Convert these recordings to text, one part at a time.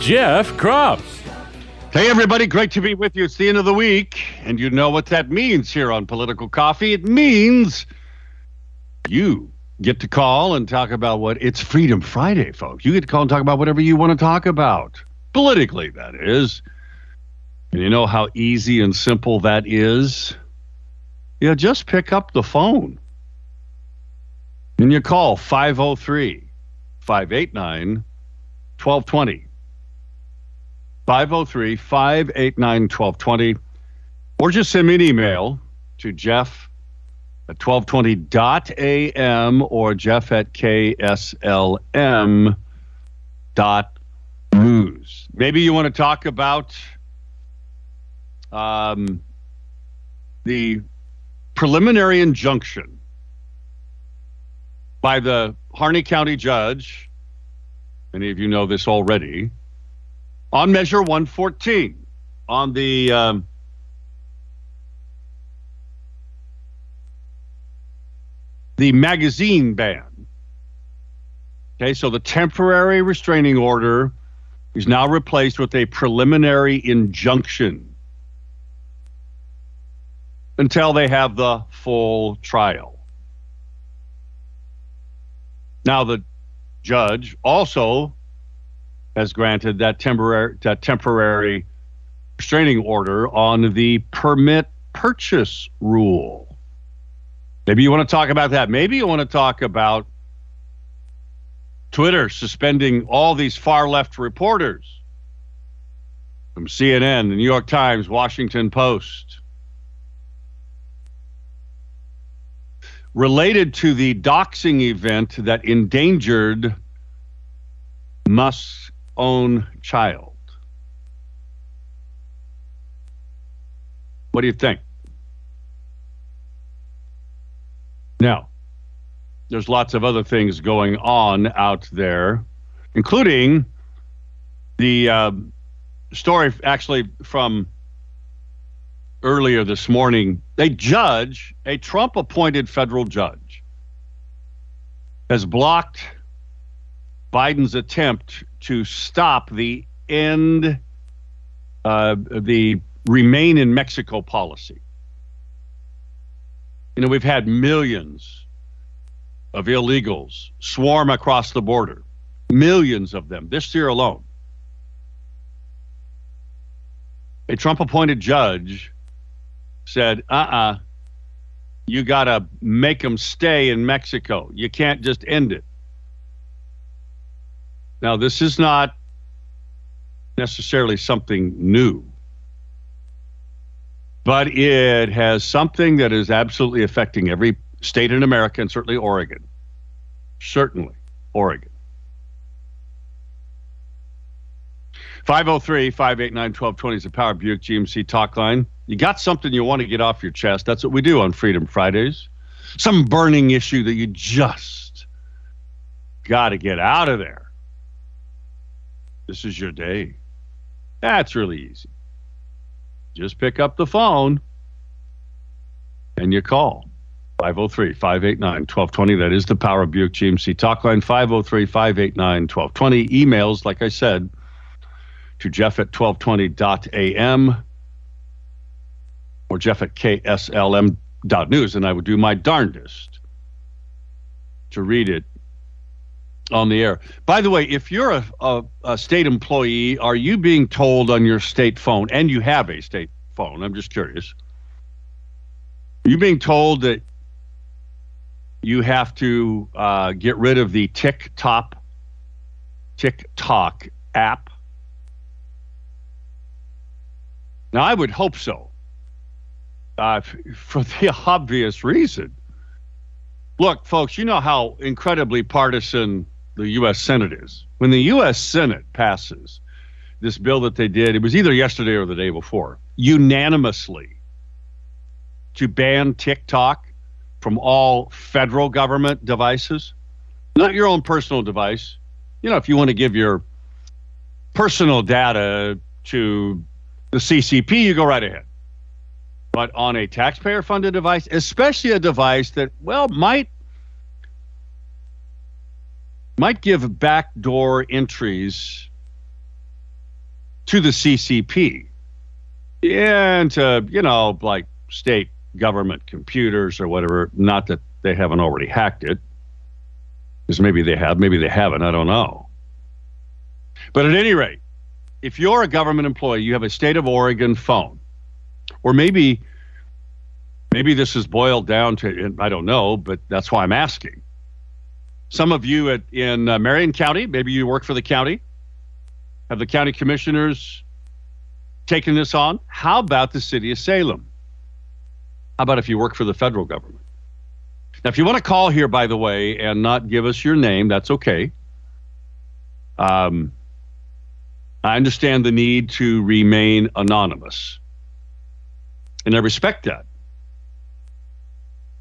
Jeff Kropp. Hey, everybody, great to be with you. It's the end of the week, and you know what that means here on Political Coffee. It means you get to call and talk about what it's Freedom Friday, folks. You get to call and talk about whatever you want to talk about, politically, that is. And you know how easy and simple that is? Yeah, just pick up the phone and you call 503 589 1220. 503 589 1220. Or just send me an email to Jeff at 1220.am or Jeff at KSLM dot news. Maybe you want to talk about um, the preliminary injunction by the Harney County judge. Many of you know this already on Measure 114 on the um, the magazine ban. Okay, so the temporary restraining order is now replaced with a preliminary injunction until they have the full trial. Now the judge also has granted that temporary that temporary restraining order on the permit purchase rule. Maybe you want to talk about that. Maybe you want to talk about Twitter suspending all these far left reporters from CNN, the New York Times, Washington Post. Related to the doxing event that endangered Musk's own child. What do you think? Now, there's lots of other things going on out there, including the uh, story actually from earlier this morning. A judge, a Trump appointed federal judge, has blocked Biden's attempt to stop the end, uh, the remain in Mexico policy. You know, we've had millions of illegals swarm across the border, millions of them this year alone. A Trump appointed judge said, uh uh-uh, uh, you got to make them stay in Mexico. You can't just end it. Now, this is not necessarily something new, but it has something that is absolutely affecting every state in America and certainly Oregon. Certainly, Oregon. 503 589 1220 is the Power Buick GMC talk line. You got something you want to get off your chest. That's what we do on Freedom Fridays. Some burning issue that you just got to get out of there. This is your day. That's really easy. Just pick up the phone and you call 503 589 1220. That is the Power Buick GMC talk line 503 589 1220. Emails, like I said, to jeff at 1220.am or jeff at kslm.news, and I would do my darndest to read it on the air. By the way, if you're a, a, a, state employee, are you being told on your state phone, and you have a state phone? I'm just curious. Are you being told that you have to uh, get rid of the TikTok TikTok app? Now, I would hope so, uh, for the obvious reason. Look, folks, you know how incredibly partisan the U.S. Senate is. When the U.S. Senate passes this bill that they did. It was either yesterday or the day before, unanimously to ban TikTok from all federal government devices, not your own personal device. You know, if you want to give your personal data to the CCP, you go right ahead. But on a taxpayer funded device, especially a device that, well, might might give backdoor entries to the CCP and to, you know, like state government computers or whatever. Not that they haven't already hacked it, because maybe they have, maybe they haven't. I don't know. But at any rate, if you're a government employee, you have a state of Oregon phone, or maybe maybe this is boiled down to I don't know, but that's why I'm asking. Some of you at, in uh, Marion County, maybe you work for the county, have the county commissioners taken this on? How about the city of Salem? How about if you work for the federal government? Now, if you want to call here, by the way, and not give us your name, that's okay. Um, I understand the need to remain anonymous, and I respect that.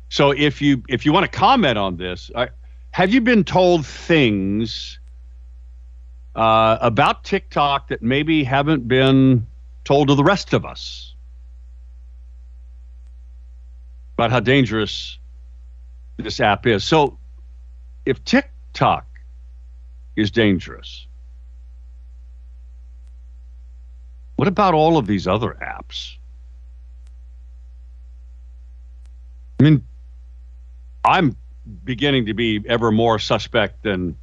So, if you if you want to comment on this, I, have you been told things uh, about TikTok that maybe haven't been told to the rest of us about how dangerous this app is? So, if TikTok is dangerous, what about all of these other apps? I mean, I'm beginning to be ever more suspect than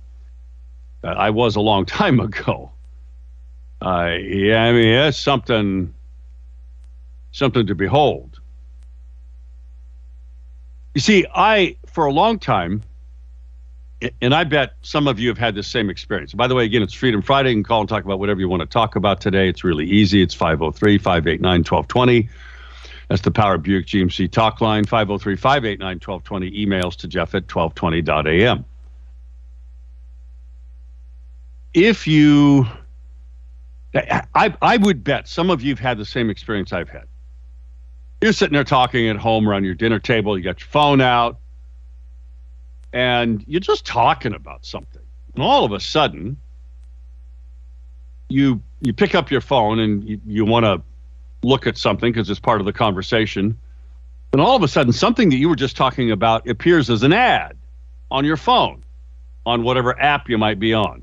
uh, I was a long time ago. Uh, yeah, I mean, it's something, something to behold. You see, I, for a long time, and I bet some of you have had the same experience. By the way, again, it's Freedom Friday. You can call and talk about whatever you want to talk about today. It's really easy. It's 503 589 1220. That's the Power Buick GMC talk line, 503 589 1220. Emails to Jeff at 1220.am. If you, I, I would bet some of you have had the same experience I've had. You're sitting there talking at home around your dinner table, you got your phone out, and you're just talking about something. And all of a sudden, you you pick up your phone and you, you want to look at something because it's part of the conversation. And all of a sudden, something that you were just talking about appears as an ad on your phone, on whatever app you might be on.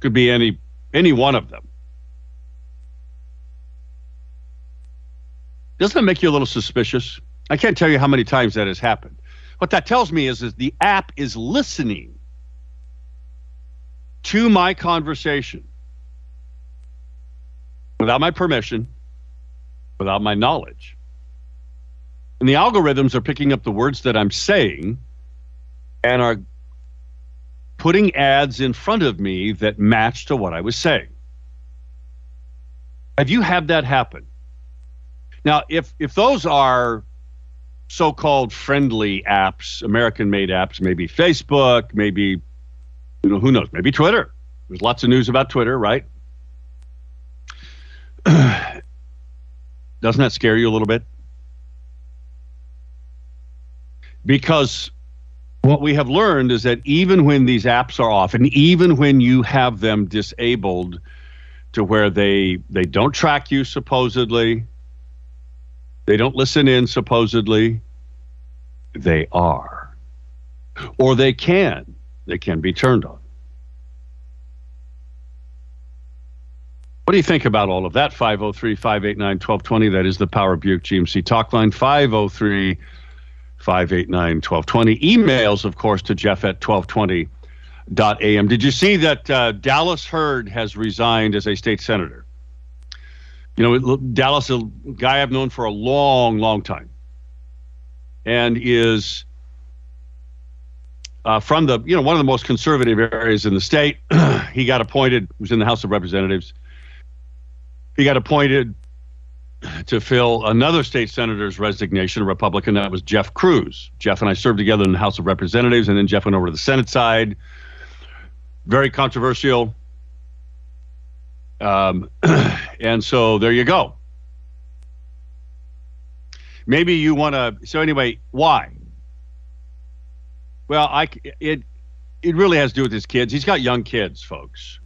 Could be any any one of them. Doesn't that make you a little suspicious? I can't tell you how many times that has happened. What that tells me is, is the app is listening to my conversation without my permission, without my knowledge. And the algorithms are picking up the words that I'm saying and are putting ads in front of me that match to what I was saying. Have you had that happen? Now, if if those are so-called friendly apps, American-made apps, maybe Facebook, maybe you know who knows, maybe Twitter. There's lots of news about Twitter, right? Doesn't that scare you a little bit? Because what we have learned is that even when these apps are off, and even when you have them disabled to where they they don't track you supposedly, they don't listen in supposedly, they are. Or they can. They can be turned on. What do you think about all of that? 503 589 1220. That is the Power Buick GMC talk line. 503 589 1220. Emails, of course, to Jeff at 1220.am. Did you see that uh, Dallas Heard has resigned as a state senator? You know, Dallas, a guy I've known for a long, long time, and is uh, from the, you know, one of the most conservative areas in the state. he got appointed, was in the House of Representatives he got appointed to fill another state senator's resignation, a Republican. That was Jeff Kruse. Jeff and I served together in the House of Representatives, and then Jeff went over to the Senate side. Very controversial. Um, and so there you go. Maybe you want to. So anyway, why? Well, I it it really has to do with his kids. He's got young kids, folks,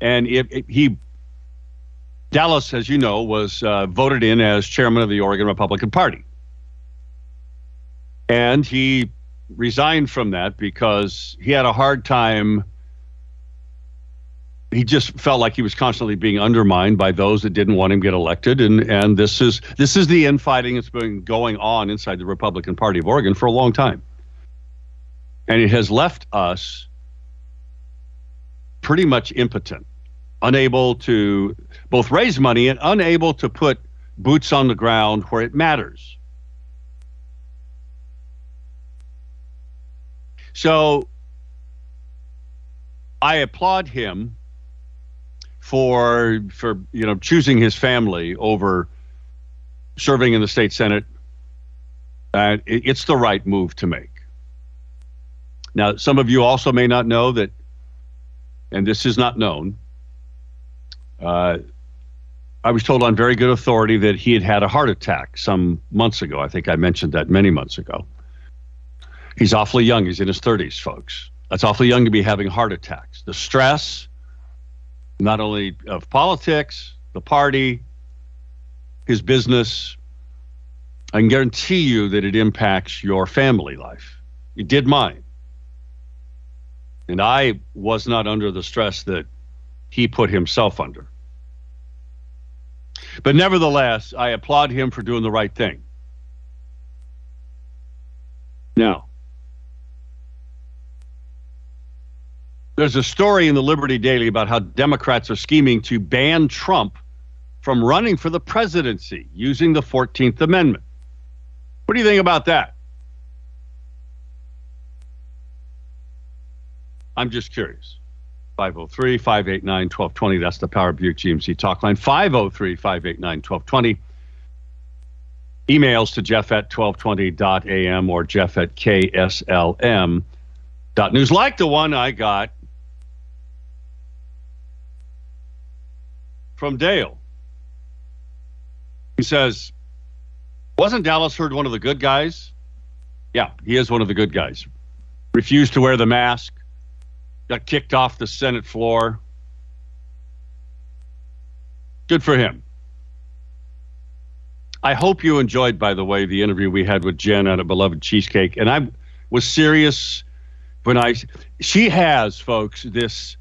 and if, if he Dallas, as you know, was uh, voted in as chairman of the Oregon Republican Party, and he resigned from that because he had a hard time he just felt like he was constantly being undermined by those that didn't want him get elected. And and this is this is the infighting that's been going on inside the Republican Party of Oregon for a long time. And it has left us pretty much impotent unable to both raise money and unable to put boots on the ground where it matters so I applaud him for for you know choosing his family over serving in the state senate. Uh, it, it's the right move to make. Now, some of you also may not know that, and this is not known. Uh, I was told on very good authority that he had had a heart attack some months ago. I think I mentioned that many months ago. He's awfully young. He's in his 30s, folks. That's awfully young to be having heart attacks. The stress, not only of politics, the party, his business. I can guarantee you that it impacts your family life. It did mine. And I was not under the stress that he put himself under. But nevertheless, I applaud him for doing the right thing. Now, There's a story in the Liberty Daily about how Democrats are scheming to ban Trump from running for the presidency using the 14th Amendment. What do you think about that? I'm just curious. 503 589 1220. That's the Power Buick GMC talk line. 503 589 1220. Emails to jeff at 1220.am or jeff at kslm.news, like the one I got from Dale. He says, Wasn't Dallas Heard one of the good guys? Yeah, he is one of the good guys. Refused to wear the mask, got kicked off the Senate floor. Good for him. I hope you enjoyed, by the way, the interview we had with Jen at a beloved cheesecake. And I was serious when I, she has, folks, this,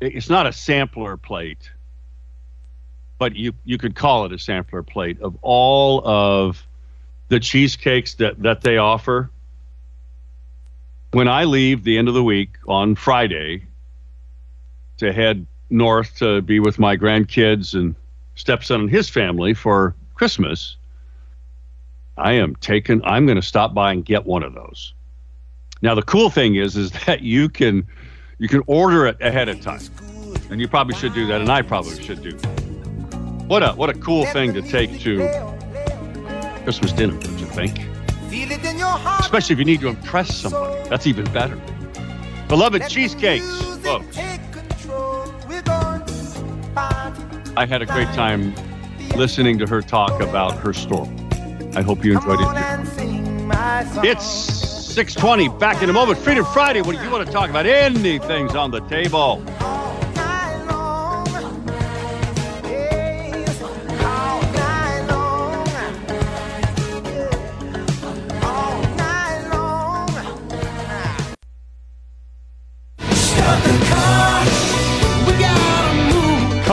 it's not a sampler plate but you you could call it a sampler plate of all of the cheesecakes that that they offer. When I leave the end of the week on Friday to head north to be with my grandkids and stepson and his family for Christmas, I am taken. I'm going to stop by and get one of those. Now the cool thing is, is that you can you can order it ahead of time, and you probably should do that, and I probably should do that. What a what a cool thing to take to Christmas dinner, don't you think? Especially if you need to impress somebody. That's even better. Beloved cheesecakes, folks. I had a great time listening to her talk about her story. I hope you enjoyed it. It's 620. Back in a moment. Freedom Friday. What do you want to talk about? Anything's on the table.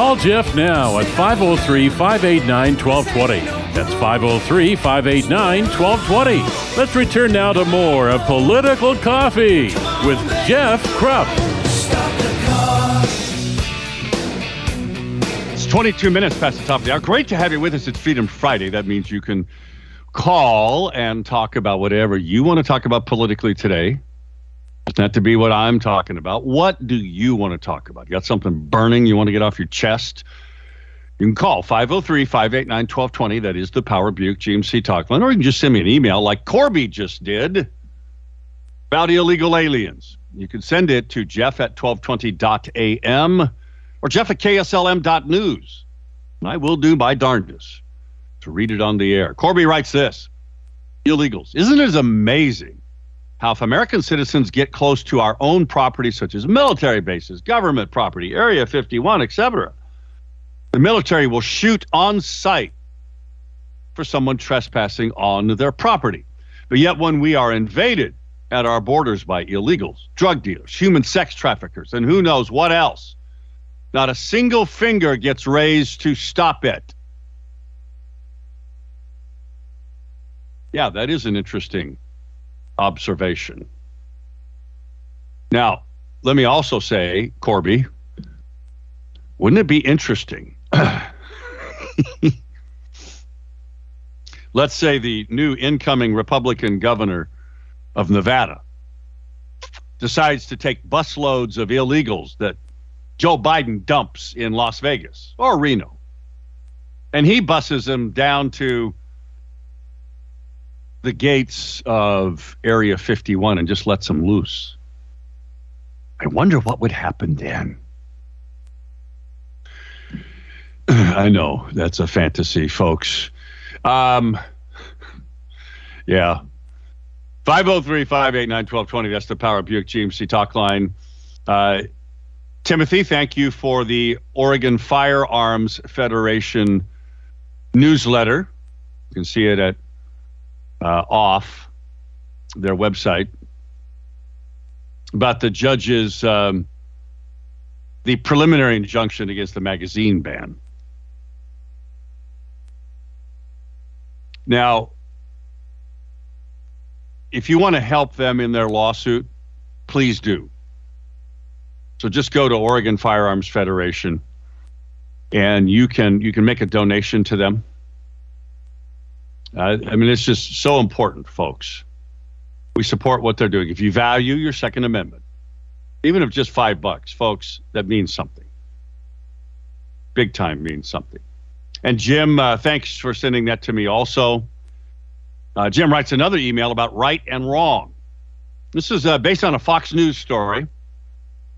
Call Jeff now at 503 589 1220. That's 503 589 1220. Let's return now to more of Political Coffee with Jeff Kropp. It's 22 minutes past the top of the hour. Great to have you with us. It's Freedom Friday. That means you can call and talk about whatever you want to talk about politically today. Doesn't to be what I'm talking about. What do you want to talk about? You got something burning you want to get off your chest? You can call 503 589 1220. That is the Power Buick GMC talk line. Or you can just send me an email like Corby just did about illegal aliens. You can send it to jeff at 1220.am or Jeff at KSLM.news. And I will do my darndest to read it on the air. Corby writes this illegals. Isn't it amazing how if American citizens get close to our own property, such as military bases, government property, Area 51, etc., the military will shoot on sight for someone trespassing on their property. But yet, when we are invaded at our borders by illegals, drug dealers, human sex traffickers, and who knows what else, not a single finger gets raised to stop it. Yeah, that is an interesting observation. Now, let me also say, Corby, wouldn't it be interesting? Let's say the new incoming Republican governor of Nevada decides to take busloads of illegals that Joe Biden dumps in Las Vegas or Reno. And he buses them down to the gates of Area 51 and just lets them loose. I wonder what would happen then. I know that's a fantasy, folks. Um, yeah. 503 589 1220. That's the Power Buick GMC talk line. Uh, Timothy, thank you for the Oregon Firearms Federation newsletter. You can see it at uh, off their website about the judge's um, the preliminary injunction against the magazine ban. Now, if you want to help them in their lawsuit, please do. So just go to Oregon Firearms Federation and you can you can make a donation to them. I mean, it's just so important, folks. We support what they're doing. If you value your Second Amendment, even if just five bucks, folks, that means something. Big time means something. And Jim, uh, thanks for sending that to me also. Uh, Jim writes another email about right and wrong. This is uh, based on a Fox News story.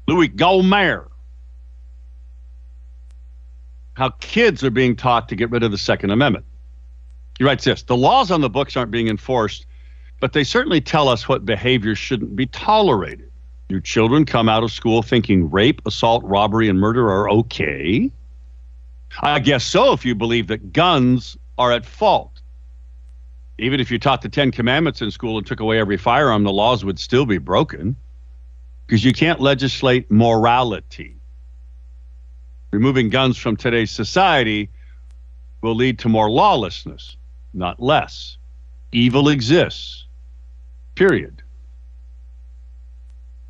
Louis Gohmert. How kids are being taught to get rid of the Second Amendment. He writes this The laws on the books aren't being enforced, but they certainly tell us what behavior shouldn't be tolerated. Your children come out of school thinking rape, assault, robbery, and murder are okay. I guess so if you believe that guns are at fault. Even if you taught the Ten Commandments in school and took away every firearm, the laws would still be broken because you can't legislate morality. Removing guns from today's society will lead to more lawlessness, not less. Evil exists, period.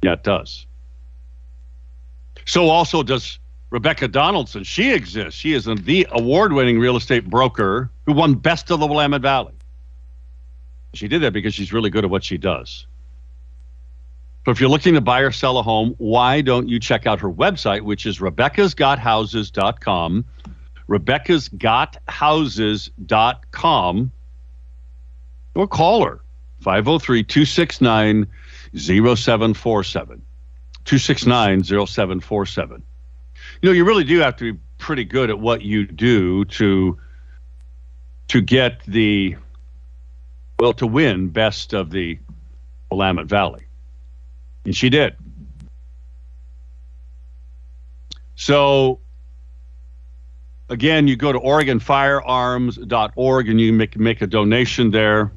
Yeah, it does. So also does Rebecca Donaldson. She exists. She is the award winning real estate broker who won Best of the Willamette Valley. She did that because she's really good at what she does. So if you're looking to buy or sell a home, why don't you check out her website, which is rebeccasgothouses.com, rebeccasgothouses.com, or call her 503 269 0747. 269 0747. You know, you really do have to be pretty good at what you do to to get the well to win best of the Willamette Valley. And she did. So again, you go to OregonFirearms.org and you make make a donation there.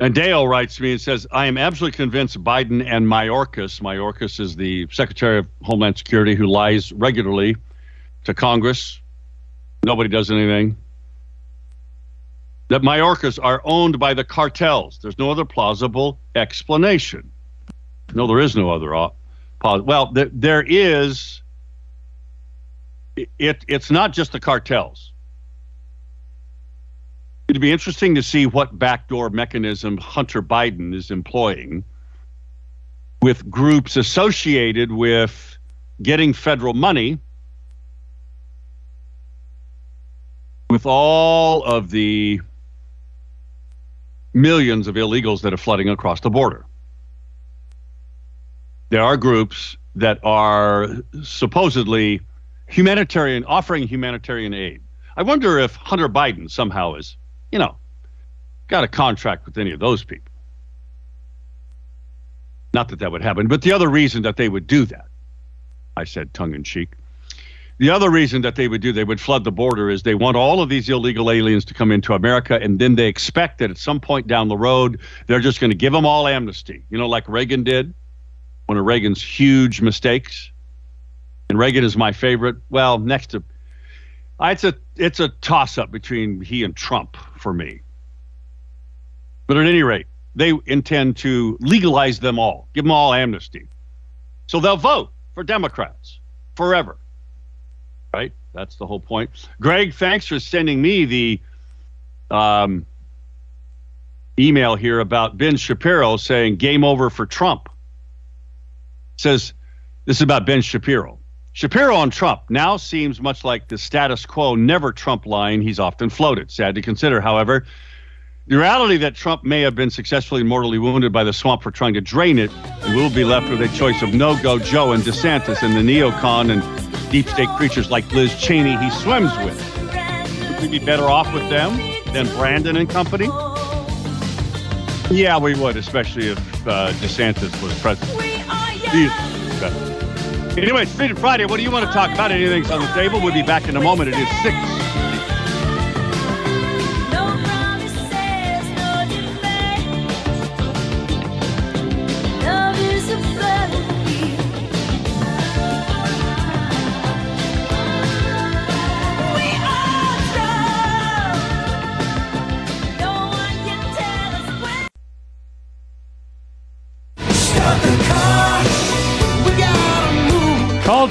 And Dale writes to me and says, I am absolutely convinced Biden and Mayorkas, Mayorkas is the Secretary of Homeland Security who lies regularly to Congress. Nobody does anything. That Mayorkas are owned by the cartels. There's no other plausible explanation. No, there is no other. Uh, well, there is. It, it's not just the cartels. It'd be interesting to see what backdoor mechanism Hunter Biden is employing with groups associated with getting federal money with all of the millions of illegals that are flooding across the border. There are groups that are supposedly humanitarian, offering humanitarian aid. I wonder if Hunter Biden somehow is, you know, got a contract with any of those people. Not that that would happen, but the other reason that they would do that, I said tongue in cheek. The other reason that they would do, they would flood the border, is they want all of these illegal aliens to come into America, and then they expect that at some point down the road, they're just going to give them all amnesty. You know, like Reagan did, one of Reagan's huge mistakes. And Reagan is my favorite. Well, next to, it's a it's a toss up between he and Trump for me. But at any rate, they intend to legalize them all, give them all amnesty. So they'll vote for Democrats forever. Right? That's the whole point. Greg, thanks for sending me the um, email here about Ben Shapiro saying game over for Trump. Says this is about Ben Shapiro. Shapiro on Trump now seems much like the status quo never Trump line he's often floated. Sad to consider, however, the reality that Trump may have been successfully mortally wounded by the swamp for trying to drain it, and we'll be left with a choice of no go Joe and DeSantis and the neocon and deep state creatures like Liz Cheney he swims with. Would we be better off with them than Brandon and company? Yeah, we would, especially if uh, DeSantis was president. Anyway, Freedom Friday. What do you want to talk about? Anything's on the table. We'll be back in a moment. It is 6.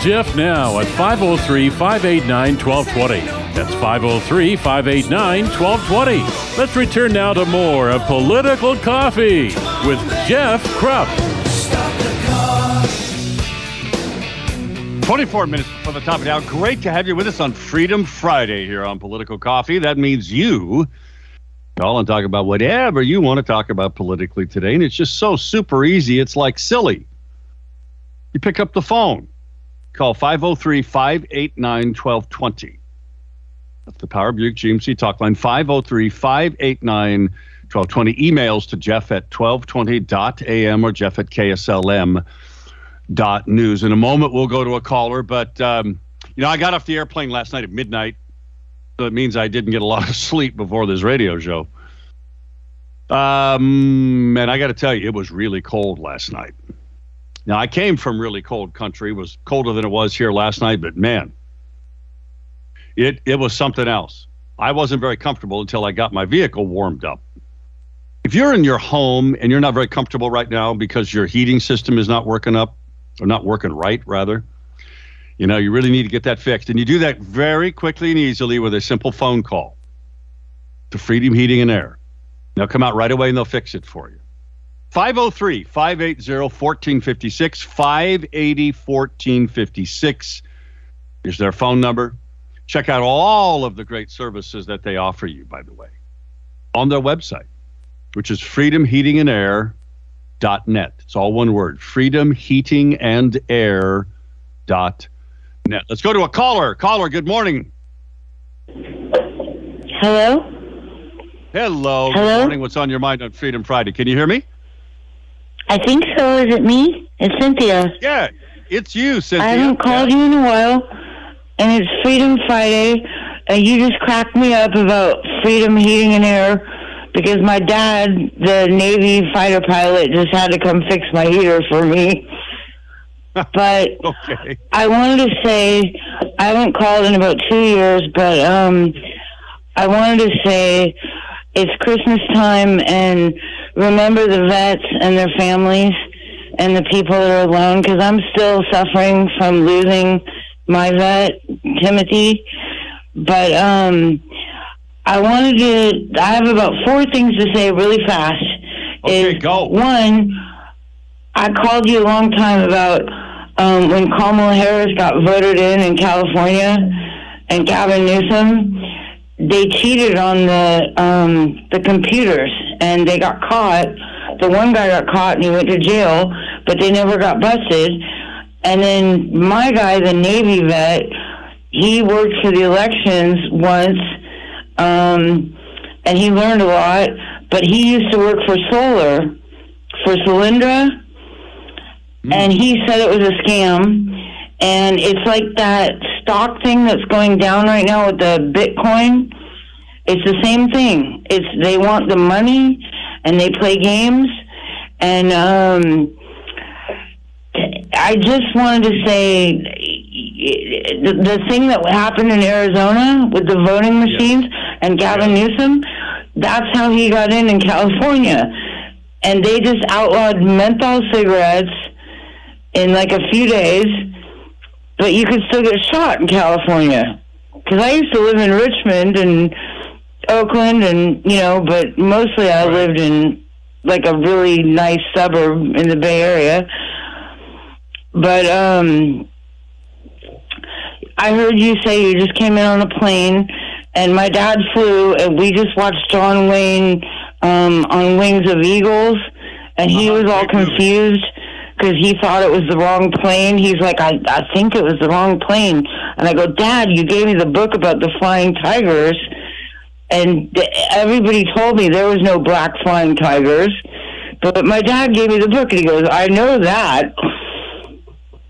Jeff now at 503 589 1220. That's 503 589 1220. Let's return now to more of Political Coffee with Jeff Kropp. Start the car. 24 minutes before the top of the hour. Great to have you with us on Freedom Friday here on Political Coffee. That means you call and talk about whatever you want to talk about politically today. And it's just so super easy. It's like silly. You pick up the phone, call 503 589 1220. That's the Power Buick GMC talk line 503 589 1220. Emails to Jeff at 1220.am or Jeff at KSLM dot news. In a moment, we'll go to a caller, but um, you know, I got off the airplane last night at midnight, so it means I didn't get a lot of sleep before this radio show. Um, and I got to tell you, it was really cold last night. Now, I came from really cold country; it was colder than it was here last night, but man, it it was something else. I wasn't very comfortable until I got my vehicle warmed up. If you're in your home and you're not very comfortable right now because your heating system is not working up, or not working right, rather, you know, you really need to get that fixed. And you do that very quickly and easily with a simple phone call to Freedom Heating and Air. They'll come out right away and they'll fix it for you. 503 580 1456. 580 1456 is their phone number. Check out all of the great services that they offer you, by the way, on their website, which is freedomheatingandair.net. It's all one word freedomheatingandair.net. Let's go to a caller. Caller, good morning. Hello? Hello. Hello. Good morning. What's on your mind on Freedom Friday? Can you hear me? I think so. Is it me? It's Cynthia. Yeah, it's you, Cynthia. I haven't called you in a while, and it's Freedom Friday, and you just cracked me up about freedom heating and air because my dad, the Navy fighter pilot, just had to come fix my heater for me. But Okay. I wanted to say I haven't called in about two years, but um, I wanted to say it's Christmas time and remember the vets and their families and the people that are alone because I'm still suffering from losing my vet, Timothy. But um, I wanted to. I have about four things to say really fast. Okay, is go. One, I called you a long time about um, when Kamala Harris got voted in in California and Gavin Newsom. They cheated on the um, the computers and they got caught. The one guy got caught and he went to jail, but they never got busted. And then my guy, the Navy vet, he worked for the elections once, um, and he learned a lot. But he used to work for solar, for Solyndra, and he said it was a scam. And it's like that stock thing that's going down right now with the Bitcoin. It's the same thing. It's they want the money, and they play games, and um, I just wanted to say the, the thing that happened in Arizona with the voting machines and Gavin Newsom, that's how he got in in California. And they just outlawed menthol cigarettes in like a few days, but you could still get shot in California. Because I used to live in Richmond and Oakland, and you know, but mostly I lived in like a really nice suburb in the Bay Area. But um I heard you say you just came in on a plane and my dad flew and we just watched John Wayne um on Wings of Eagles and he Uh-huh, was all confused. movie. Because he thought it was the wrong plane. He's like, I, I think it was the wrong plane. And I go, Dad, you gave me the book about the flying tigers. And everybody told me there was no black flying tigers. But my dad gave me the book and he goes, I know that.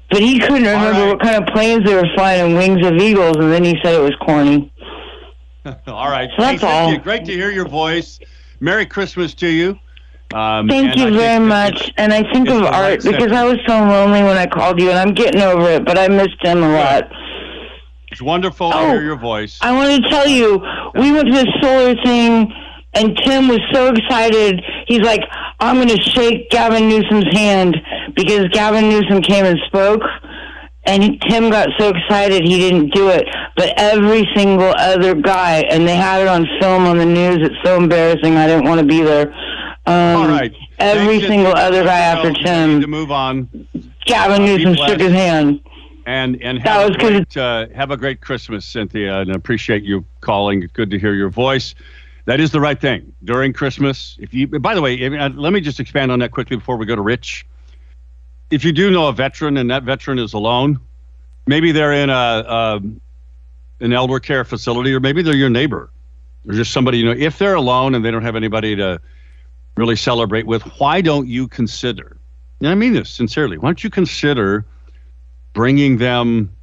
But he couldn't remember right. what kind of planes they were flying in Wings of Eagles. And then he said it was corny. All right. So that's all. Great to hear your voice. Merry Christmas to you. Um, Thank you I very much. And I think of the right Art because I was so lonely when I called you, and I'm getting over it, but I missed him a lot. It's wonderful to Oh, hear your voice. I want to tell you, we went to this solar thing, and Tim was so excited. He's like, I'm going to shake Gavin Newsom's hand because Gavin Newsom came and spoke. And Tim got so excited he didn't do it. But every single other guy, and they had it on film on the news. It's so embarrassing. I didn't want to be there. Um, All right. Every Thanks, single other guy after me know. We need to Tim, move on Gavin Uh, Newsom shook his hand. and and That have was a great uh, have a great Christmas, Cynthia, and appreciate you calling. Good to hear your voice. That is the right thing during Christmas. If you, by the way, I mean, uh, let me just expand on that quickly before we go to Rich. If you do know a veteran and that veteran is alone, maybe they're in a, a an elder care facility, or maybe they're your neighbor, or just somebody you know. If they're alone and they don't have anybody to really celebrate with, why don't you consider? And I mean this sincerely. Why don't you consider bringing them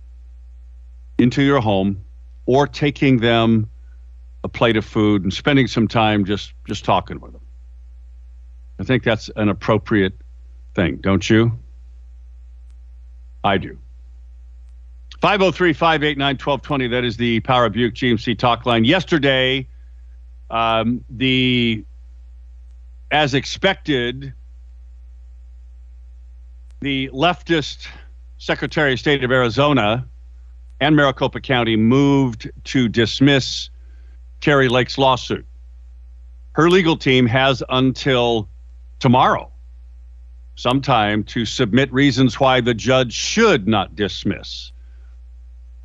into your home or taking them a plate of food and spending some time just just talking with them. I think that's an appropriate thing, don't you? I do. 503 589 1220. That is the Power of Buick GMC talk line. Yesterday, um, the, as expected, the leftist Secretary of State of Arizona and Maricopa County moved to dismiss Kari Lake's lawsuit. Her legal team has until tomorrow, sometime, to submit reasons why the judge should not dismiss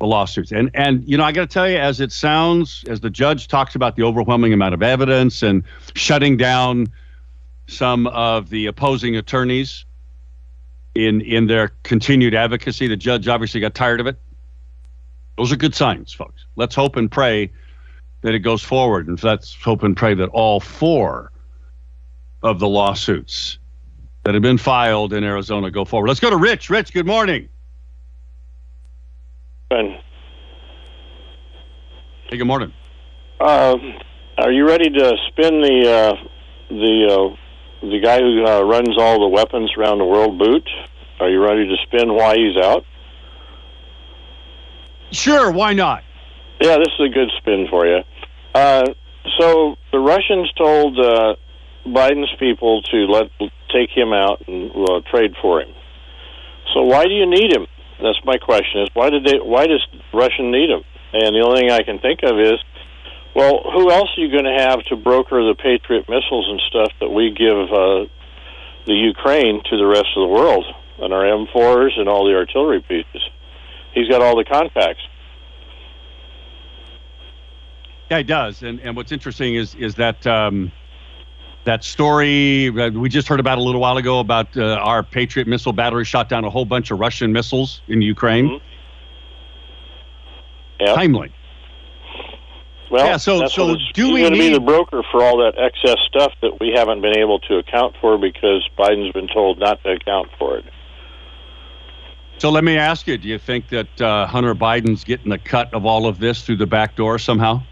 the lawsuits. And and you know, I got to tell you, as it sounds, as the judge talks about the overwhelming amount of evidence and shutting down some of the opposing attorneys in in their continued advocacy. The judge obviously got tired of it. Those are good signs, folks. Let's hope and pray that it goes forward, and let's hope and pray that all four of the lawsuits that have been filed in Arizona go forward. Let's go to Rich. Rich, good morning. Hey, good morning. uh, are you ready to spin the uh, the uh, the guy who uh, runs all the weapons around the world boot? Are you ready to spin why he's out? Sure, why not? Yeah, this is a good spin for you. Uh, so the Russians told uh, Biden's people to let take him out and uh, trade for him. So why do you need him? That's my question. Is why did they? Why does Russian need him? And the only thing I can think of is, well, who else are you going to have to broker the Patriot missiles and stuff that we give uh, the Ukraine to the rest of the world and our M4s and all the artillery pieces? He's got all the contacts. Yeah, he does. And and what's interesting is is that um, That story uh, we just heard about a little while ago about uh, our Patriot missile battery shot down a whole bunch of Russian missiles in Ukraine. Mhm. Yeah. Timely. Well, Yeah, so- so do we going to be the broker for all that excess stuff that we haven't been able to account for because Biden's been told not to account for it. So let me ask you: Do you think that uh, Hunter Biden's getting a cut of all of this through the back door somehow?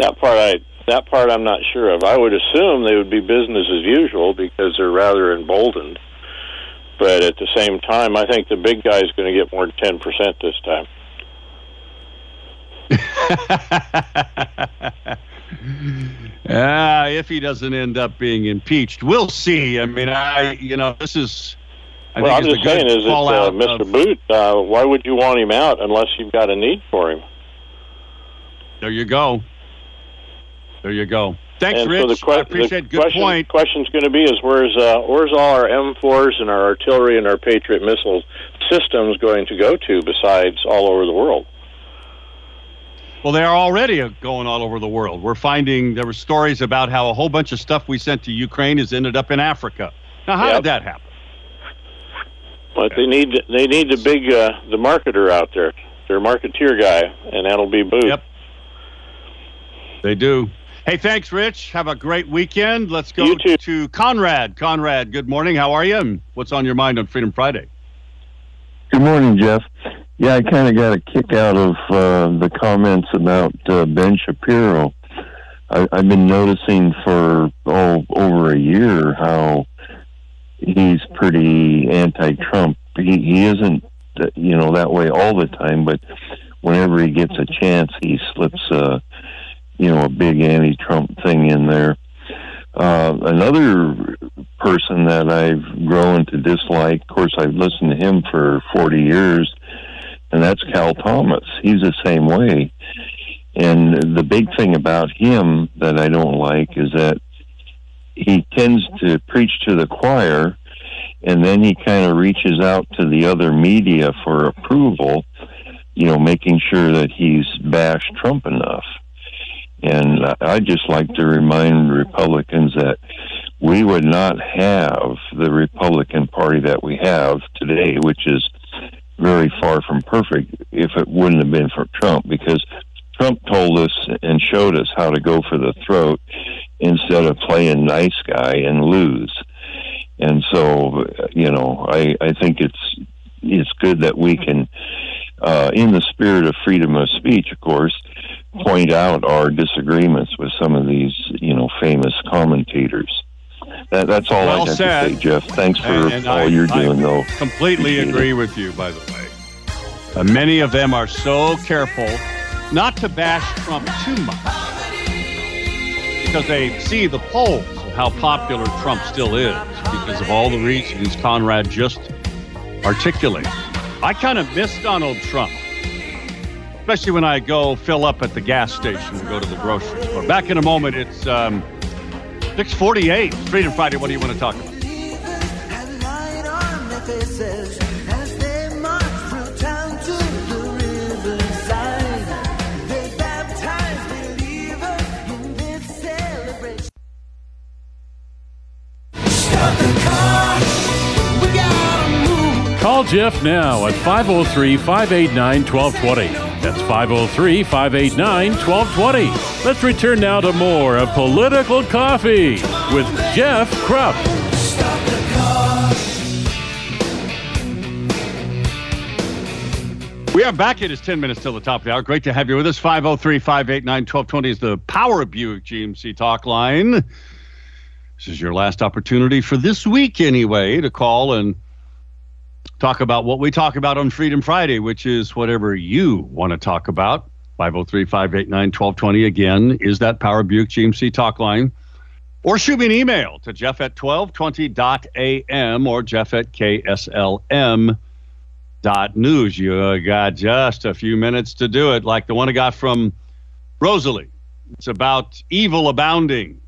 That part, I that part, I'm not sure of. I would assume they would be business as usual because they're rather emboldened. But at the same time, I think the big guy's going to get more than ten percent this time. Ah, if he doesn't end up being impeached, we'll see. I mean, I you know this is. I well, I'm just it's a good saying, is that uh, Mr. of- Bout? Uh, why would you want him out unless you've got a need for him? There you go. There you go. Thanks, and Rich. so the, que- I appreciate. the Good question, point. question's going to be is where's uh, where's all our M4s and our artillery and our Patriot missile systems going to go to besides all over the world? Well, they are already going all over the world. We're finding there were stories about how a whole bunch of stuff we sent to Ukraine has ended up in Africa. Now, how Yep. did that happen? But they need they need the big uh, the marketer out there, their marketeer guy, and that'll be Bout. Yep. They do. Hey, thanks, Rich. Have a great weekend. Let's go to Conrad. Conrad, good morning. How are you? And what's on your mind on Freedom Friday? Good morning, Jeff. Yeah, I kind of got a kick out of uh, the comments about uh, Ben Shapiro. I, I've been noticing for oh over a year how he's pretty anti-Trump. He he isn't you know that way all the time, but whenever he gets a chance, he slips a you know a big anti-Trump thing in there. Uh, another person that I've grown to dislike, of course, I've listened to him for 40 years, and that's Cal Thomas. He's the same way. And the big thing about him that I don't like is that he tends to preach to the choir, and then he kind of reaches out to the other media for approval, you know, making sure that he's bashed Trump enough. And I just like to remind Republicans that we would not have the Republican Party that we have today, which is very far from perfect, if it wouldn't have been for Trump, because Trump told us and showed us how to go for the throat instead of playing nice guy and lose. And so, you know, I, I think it's it's good that we can, uh, in the spirit of freedom of speech, of course, point out our disagreements with some of these, you know, famous commentators. That, that's all Well I have said. to say, Jeff. Thanks for And- and all I- you're I doing, though. Completely Appreciate agree with you, by the way. Uh, many of them are so careful not to bash Trump too much because they see the polls of how popular Trump still is because of all the reasons Conrad just articulated. I kind of miss Donald Trump, especially when I go fill up at the gas station and go to the grocery store. Back in a moment, it's um, 648, Freedom Friday. What do you want to talk about? Call Jeff now at 503 589 1220. That's 503 589 1220. Let's return now to more of Political Coffee with Jeff Kropp. We are back. It is 10 minutes till the top of the hour. Great to have you with us. 503 589 1220 is the Power Buick GMC talk line. This is your last opportunity for this week, anyway, to call and talk about what we talk about on Freedom Friday, which is whatever you want to talk about. 503 589 1220 again is that Power Buick GMC talk line. Or shoot me an email to jeff at 1220.am or jeff at kslm dot news. You uh, got just a few minutes to do it, like the one I got from Rosalie. It's about evil abounding.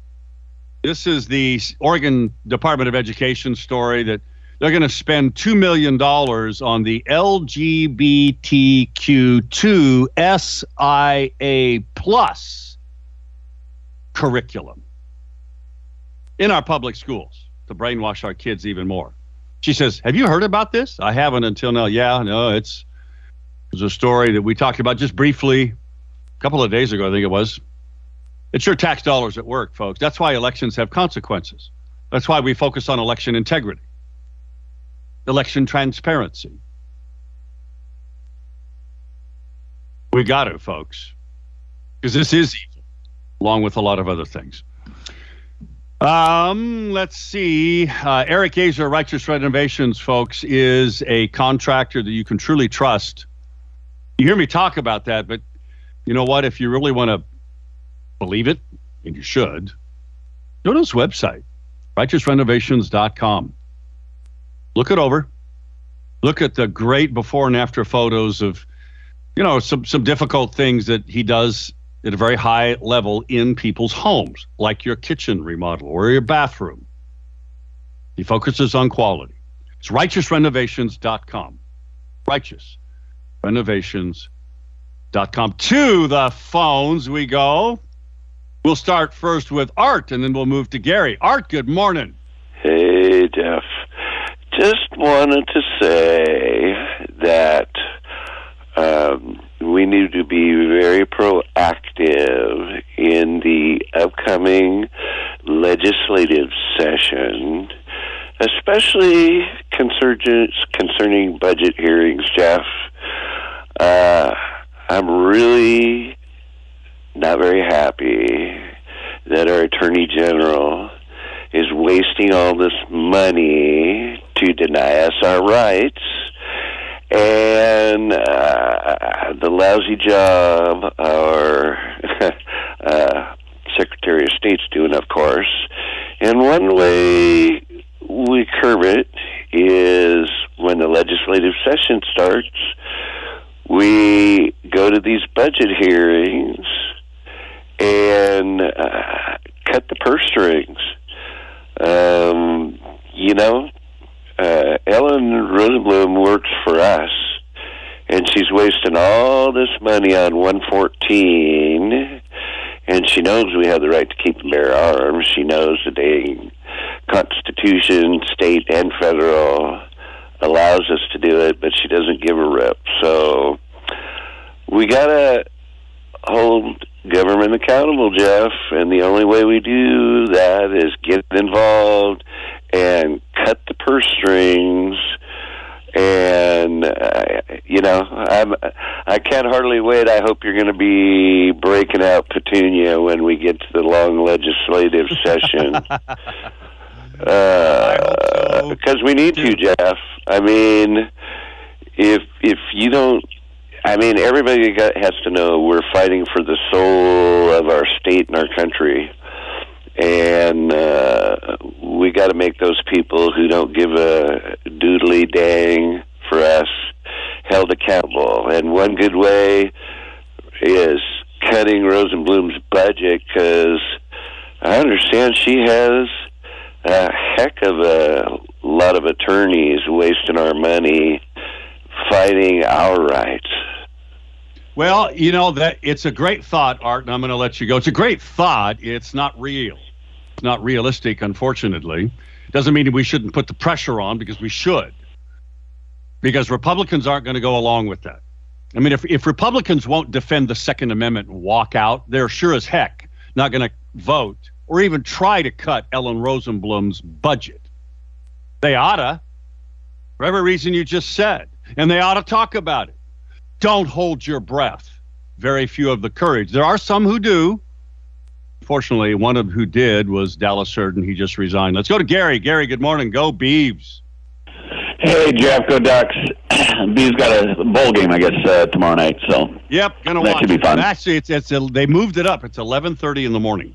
This is the Oregon Department of Education story that they're going to spend $2 million on the LGBTQ2 SIA plus curriculum. in our public schools to brainwash our kids even more. She says, Have you heard about this? I haven't until now. Yeah, no, it's it was a story that we talked about just briefly a couple of days ago, I think it was. It's your tax dollars at work, folks. That's why elections have consequences. That's why we focus on election integrity, election transparency. We got it, folks, because this is evil, along with a lot of other things. Um, let's see. Uh, Eric Azer, Righteous Renovations, folks, is a contractor that you can truly trust. You hear me talk about that, but you know what? If you really want to believe it, and you should, go to his website, righteousrenovations.com. Look it over. Look at the great before and after photos of, you know, some some difficult things that he does at a very high level in people's homes, like your kitchen remodel or your bathroom. He focuses on quality. It's righteousrenovations.com. Righteousrenovations.com. To the phones we go. We'll start first with Art and then we'll move to Gary. Art, good morning. Hey, Jeff. Just wanted to say that um, we need to be very proactive in the upcoming legislative session, especially concerning, budget hearings, Jeff. Uh, I'm really not very happy that our Attorney General is wasting all this money to deny us our rights and uh, the lousy job our uh, Secretary of State's doing, of course. And one way we curb it is when the legislative session starts, we go to these budget hearings and uh, cut the purse strings. Um, you know, uh, Ellen Rosenblum works for us, and she's wasting all this money on 114. And she knows we have the right to keep and bear arms. She knows the dang Constitution, state and federal, allows us to do it, but she doesn't give a rip. So we gotta hold government accountable, Jeff. And the only way we do that is get involved and cut the purse strings. And uh, you know, I'm I can't hardly wait. I hope you're going to be breaking out Petunia when we get to the long legislative session. Uh, because we need to, Jeff. I mean, if if you don't I mean, everybody got, has to know we're fighting for the soul of our state and our country, and uh, we got to make those people who don't give a doodly dang for us held accountable. And one good way is cutting Rosenblum's budget because I understand she has a heck of a lot of attorneys wasting our money fighting our rights. Well, you know that it's a great thought, Art, and I'm going to let you go. It's a great thought. It's not real. It's not realistic, unfortunately. Doesn't mean we shouldn't put the pressure on because we should. Because Republicans aren't going to go along with that. I mean, if if Republicans won't defend the Second Amendment and walk out, they're sure as heck not going to vote or even try to cut Ellen Rosenblum's budget. They oughta, for every reason you just said, and they ought to talk about it don't hold your breath. Very few of the courage. There are some who do. Fortunately, one of who did was Dallas Heard. He just resigned. Let's go to Gary. Gary, good morning. Go Beavs. Hey, Jeff, go Ducks. Bees got a bowl game, I guess, uh, tomorrow night. So Yep, gonna That watch. should be fun. Actually, it's it's a, they moved it up. It's eleven thirty in the morning.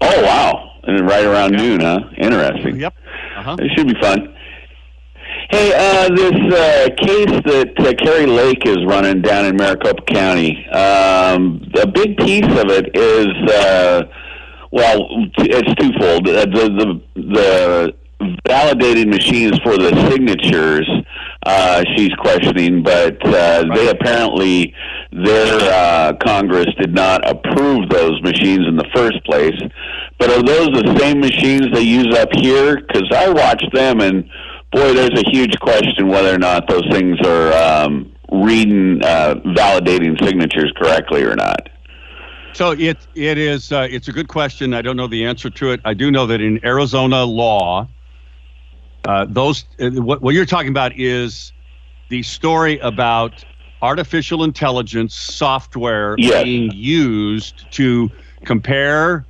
Oh wow! And right around noon, huh? Interesting. Yep. Uh-huh. It should be fun. Hey, uh, this uh, case that uh, Kari Lake is running down in Maricopa County. Um, a big piece of it is, uh, well, it's twofold. Uh, the the the validated machines for the signatures. Uh, she's questioning, but uh, they apparently their uh, Congress did not approve those machines in the first place. But are those the same machines they use up here? Because I watched them, and boy, there's a huge question whether or not those things are um, reading, uh, validating signatures correctly or not. So it it is uh, it's a good question. I don't know the answer to it. I do know that in Arizona law, uh, those uh, what what you're talking about is the story about artificial intelligence software Yes. being used to compare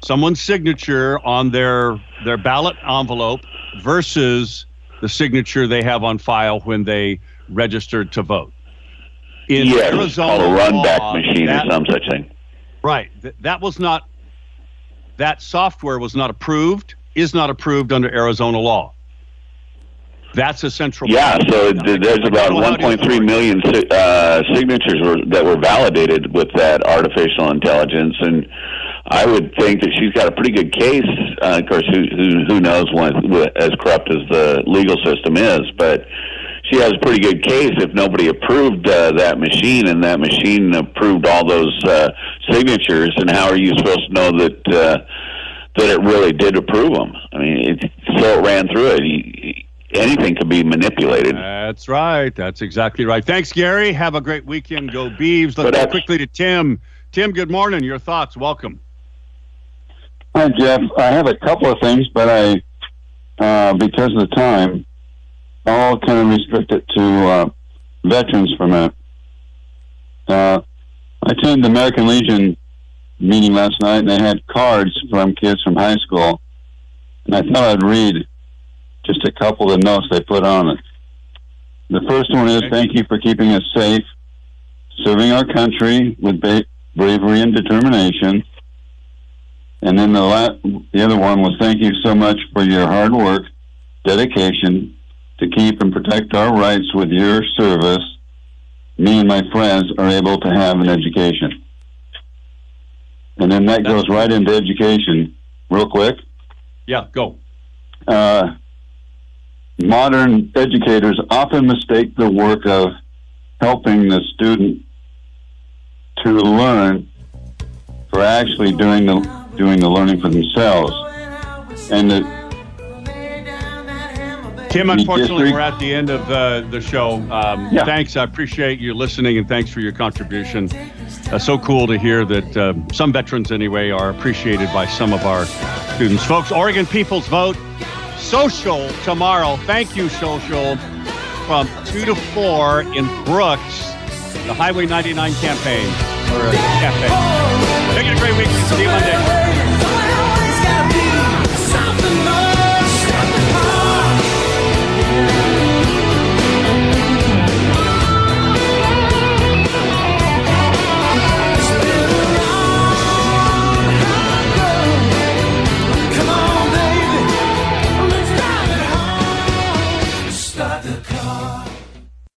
someone's signature on their their ballot envelope versus the signature they have on file when they registered to vote. In yes, Arizona a run back law, machine that- or some such thing. Right. Th- that was not, that software was not approved, is not approved under Arizona law. That's a central. Yeah, so th- there's about Well, how do you- 1.3 million si- uh, signatures were, that were validated with that artificial intelligence, and I would think that she's got a pretty good case. Uh, of course, who, who, who knows when, as corrupt as the legal system is, but she has a pretty good case if nobody approved uh, that machine and that machine approved all those uh, signatures. And how are you supposed to know that uh, that it really did approve them? I mean, it, so it ran through it. Anything could be manipulated. That's right. That's exactly right. Thanks, Gary. Have a great weekend. Go Beavs. Let's But go quickly to Tim. Tim, good morning. Your thoughts. Welcome. Hi, Jeff. I have a couple of things, but I, uh, because of the time, I'll kind of restrict it to uh, veterans for a minute. Uh, I attended the American Legion meeting last night, and they had cards from kids from high school, and I thought I'd read just a couple of the notes they put on it. The first one is, "Thank you for keeping us safe, serving our country with ba- bravery and determination." And then the la- the other one was thank you so much for your hard work, dedication to keep and protect our rights with your service. Me and my friends are able to have an education. And then that goes right into education, real quick. Yeah, go. Uh, modern educators often mistake the work of helping the student to learn for actually doing the doing the learning for themselves. And the, Tim, unfortunately, we're at the end of the, the show. Um, Yeah. Thanks. I appreciate you listening and thanks for your contribution. Uh, so cool to hear that uh, some veterans, anyway, are appreciated by some of our students. Folks, Oregon People's Vote, social tomorrow. Thank you, social, from 2 to 4 in Brooks, the Highway 99 campaign. Or uh, cafe. Make it a great week. See you Monday.